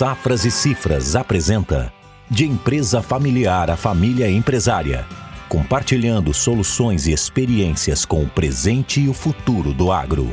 Safras e Cifras apresenta De empresa familiar a família empresária, compartilhando soluções e experiências com o presente e o futuro do agro.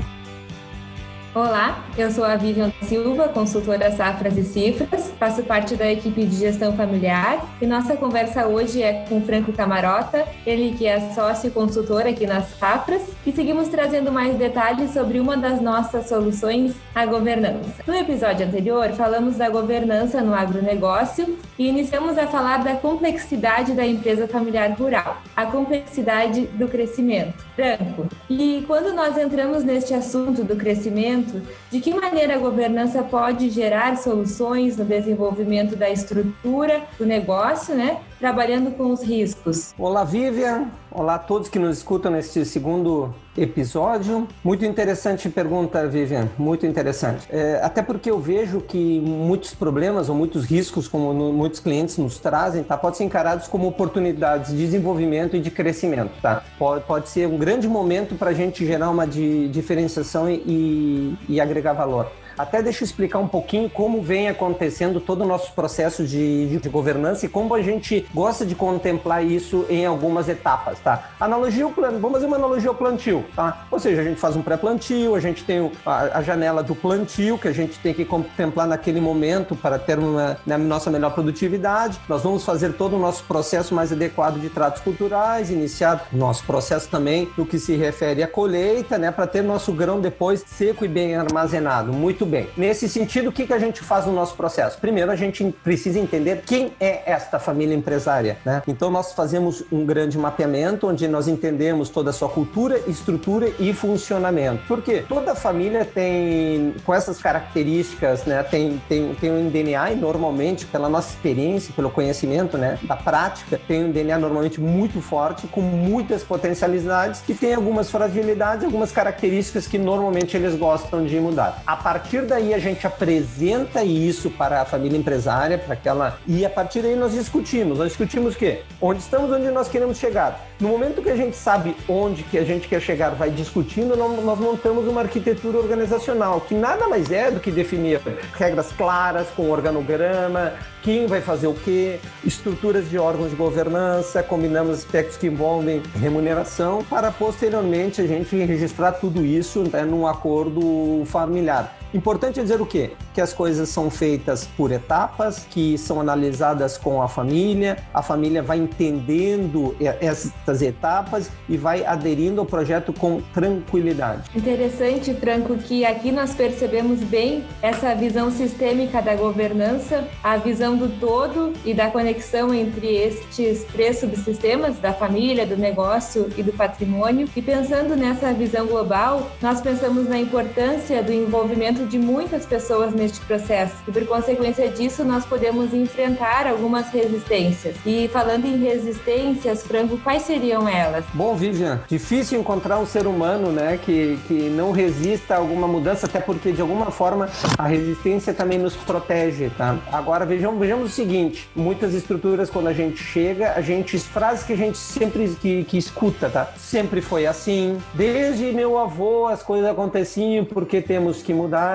Olá, eu sou a Vivian Silva, consultora Safras e Cifras, faço parte da equipe de gestão familiar e nossa conversa hoje é com Franco Camarota, ele que é sócio consultor aqui nas Safras, e seguimos trazendo mais detalhes sobre uma das nossas soluções, a governança. No episódio anterior, falamos da governança no agronegócio e iniciamos a falar da complexidade da empresa familiar rural, a complexidade do crescimento. Franco, e quando nós entramos neste assunto do crescimento, de que maneira a governança pode gerar soluções no desenvolvimento da estrutura do negócio, né? Trabalhando com os riscos. Olá, Vivian. Olá a todos que nos escutam neste segundo episódio. Muito interessante pergunta, Vivian. Muito interessante. É, até porque eu vejo que muitos problemas ou muitos riscos, como no, muitos clientes nos trazem, tá, podem ser encarados como oportunidades de desenvolvimento e de crescimento. Tá? Pode, pode ser um grande momento para a gente gerar uma diferenciação e, e agregar valor. Até deixa eu explicar um pouquinho como vem acontecendo todo o nosso processo de, de governança e como a gente gosta de contemplar isso em algumas etapas, tá? Analogia ao plano, vamos fazer uma analogia ao plantio, tá? Ou seja, a gente faz um pré-plantio, a gente tem a, a, janela do plantio que a gente tem que contemplar naquele momento para ter uma né, nossa melhor produtividade. Nós vamos fazer todo o nosso processo mais adequado de tratos culturais, iniciar nosso processo também no que se refere à colheita, né, para ter nosso grão depois seco e bem armazenado. Muito bem. Nesse sentido, o que, que a gente faz no nosso processo? Primeiro, a gente precisa entender quem é esta família empresária. Né? Então, nós fazemos um grande mapeamento onde nós entendemos toda a sua cultura, estrutura e funcionamento. Por quê? Toda família tem, com essas características, né, tem, tem, tem um DNA e normalmente, pela nossa experiência, pelo conhecimento né, da prática, tem um DNA normalmente muito forte, com muitas potencialidades e tem algumas fragilidades, algumas características que normalmente eles gostam de mudar. A partir partir daí a gente apresenta isso para a família empresária, para aquela. E a partir daí nós discutimos. Nós discutimos o quê? Onde estamos, onde nós queremos chegar. No momento que a gente sabe onde que a gente quer chegar, vai discutindo, nós montamos uma arquitetura organizacional, que nada mais é do que definir regras claras, com organograma, quem vai fazer o quê, estruturas de órgãos de governança, combinamos aspectos que envolvem remuneração, para posteriormente a gente registrar tudo isso né, num acordo familiar. Importante dizer o quê? Que as coisas são feitas por etapas, que são analisadas com a família, a família vai entendendo essas etapas e vai aderindo ao projeto com tranquilidade. Interessante, Franco, que aqui nós percebemos bem essa visão sistêmica da governança, a visão do todo e da conexão entre estes três subsistemas, da família, do negócio e do patrimônio. E pensando nessa visão global, nós pensamos na importância do envolvimento de muitas pessoas neste processo e, por consequência disso, nós podemos enfrentar algumas resistências. E falando em resistências, Franco, quais seriam elas? Bom, Vivian, difícil encontrar um ser humano né, que, que não resista a alguma mudança, até porque, de alguma forma, a resistência também nos protege. Tá? Agora, vejamos vejamos o seguinte: muitas estruturas, quando a gente chega, a gente. frases que a gente sempre que, que escuta, tá? Sempre foi assim. Desde meu avô as coisas aconteciam porque temos que mudar.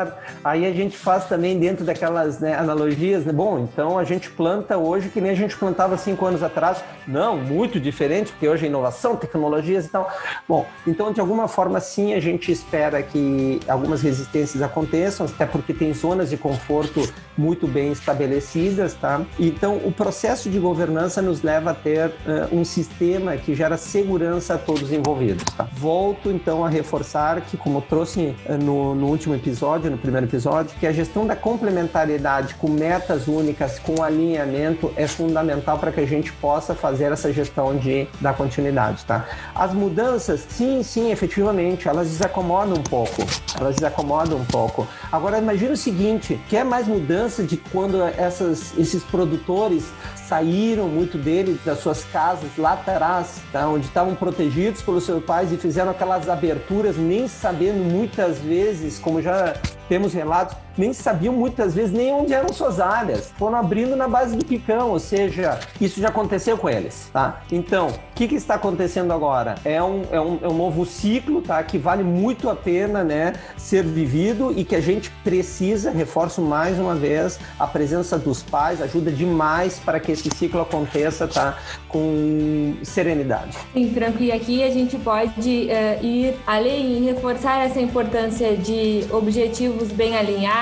Aí a gente faz também dentro daquelas né, analogias, né? Bom, então a gente planta hoje que nem a gente plantava cinco anos atrás. Não, muito diferente, porque hoje é inovação, tecnologias e tal. Bom, então de alguma forma sim a gente espera que algumas resistências aconteçam, até porque tem zonas de conforto muito bem estabelecidas tá? Então, o processo de governança nos leva a ter uh, um sistema que gera segurança a todos os envolvidos, tá? Volto, então, a reforçar que, como trouxe uh, no, no último episódio, no primeiro episódio, que a gestão da complementariedade com metas únicas, com alinhamento, é fundamental para que a gente possa fazer essa gestão de, da continuidade, tá? As mudanças, sim, sim, efetivamente, elas desacomodam um pouco, elas desacomodam um pouco. Agora, imagine o seguinte, quer mais mudança de quando essas esses produtores saíram muito deles das suas casas lá atrás, tá? onde estavam protegidos pelos seus pais e fizeram aquelas aberturas, nem sabendo muitas vezes, como já temos relatos, nem sabiam muitas vezes nem onde eram suas áreas. Foram abrindo na base do picão, ou seja, isso já aconteceu com eles, tá? Então, o que, que está acontecendo agora? É um, é, um, é um novo ciclo, tá? Que vale muito a pena, né, ser vivido e que a gente precisa, reforço mais uma vez, a presença dos pais ajuda demais para que esse ciclo aconteça, tá? Com serenidade. Sim, Franco, e aqui a gente pode uh, ir além e reforçar essa importância de objetivos bem alinhados,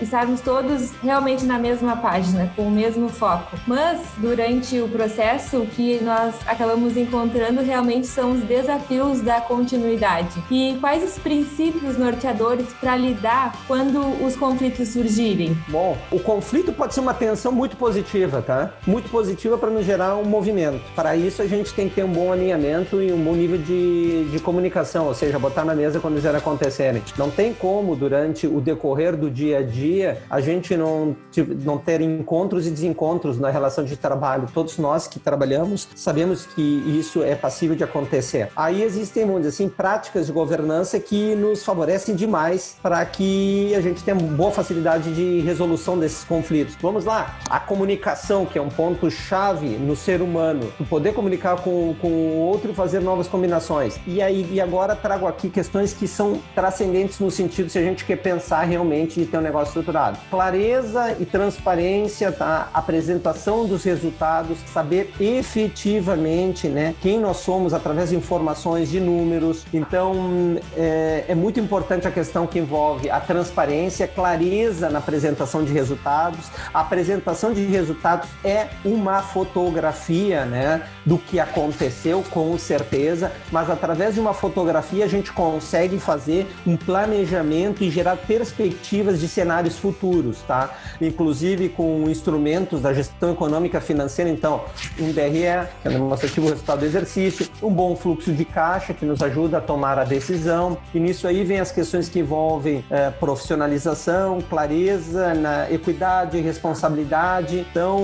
estarmos todos realmente na mesma página, com o mesmo foco. Mas durante o processo, o que nós acabamos encontrando realmente são os desafios da continuidade. E quais os princípios norteadores para lidar quando os conflitos surgirem? Bom, o conflito pode ser uma tensão muito positiva, tá? Muito positiva para nos gerar um movimento. Para isso, a gente tem que ter um bom alinhamento e um bom nível de, de comunicação, ou seja, botar na mesa quando eles acontecerem. Não tem como, durante o decorrer do dia a dia, a gente não, não ter encontros e desencontros na relação de trabalho. Todos nós que trabalhamos sabemos que isso é passível de acontecer. Aí existem, dizer assim, práticas de governança que nos favorecem demais para que a gente tenha boa facilidade de resolução desses conflitos. Vamos lá, a comunicação, que é um ponto chave no ser humano, poder comunicar com, com o outro e fazer novas combinações. E aí, e agora trago aqui questões que são transcendentes no sentido se a gente quer pensar realmente ter um negócio estruturado. Clareza e transparência, tá? Apresentação dos resultados, saber efetivamente, né, quem nós somos através de informações, de números. Então, é, é muito importante a questão que envolve a transparência, clareza na apresentação de resultados. A apresentação de resultados é uma fotografia, né, do que aconteceu, com certeza, mas através de uma fotografia a gente consegue fazer um planejamento e gerar perspectivas de cenários futuros, tá? Inclusive com instrumentos da gestão econômica financeira, então, um DRE, que é demonstrativo resultado do exercício, um bom fluxo de caixa que nos ajuda a tomar a decisão. E nisso aí vem as questões que envolvem é, profissionalização, clareza, na equidade, responsabilidade. Então,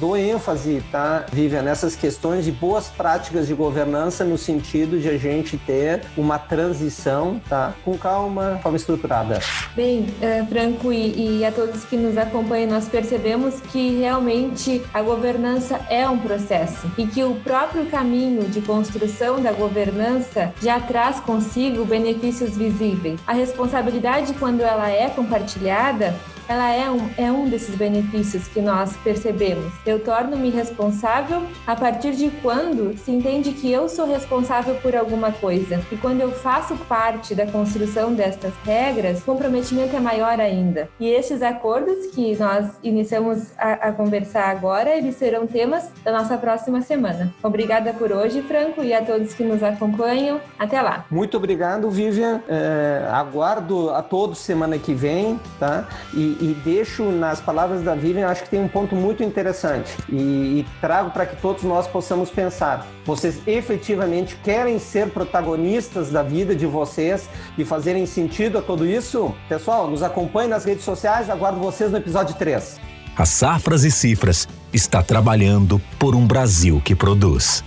dou ênfase, tá, Vivian, nessas questões de boas práticas de governança no sentido de a gente ter uma transição, tá, com calma, forma estruturada. Bem, uh, Franco e, e a todos que nos acompanham, nós percebemos que realmente a governança é um processo e que o próprio caminho de construção da governança já traz consigo benefícios visíveis. A responsabilidade, quando ela é compartilhada, ela é um, é um desses benefícios que nós percebemos. Eu torno-me responsável a partir de quando se entende que eu sou responsável por alguma coisa. E quando eu faço parte da construção destas regras, o comprometimento é maior ainda. E estes acordos que nós iniciamos a, a conversar agora, eles serão temas da nossa próxima semana. Obrigada por hoje, Franco, e a todos que nos acompanham. Até lá. Muito obrigado, Vivian. É, aguardo a todos semana que vem, tá? E e, deixo nas palavras da Vivian, acho que tem um ponto muito interessante e, e trago para que todos nós possamos pensar. Vocês efetivamente querem ser protagonistas da vida de vocês e fazerem sentido a tudo isso? Pessoal, nos acompanhe nas redes sociais, aguardo vocês no episódio 3. A Safras e Cifras está trabalhando por um Brasil que produz.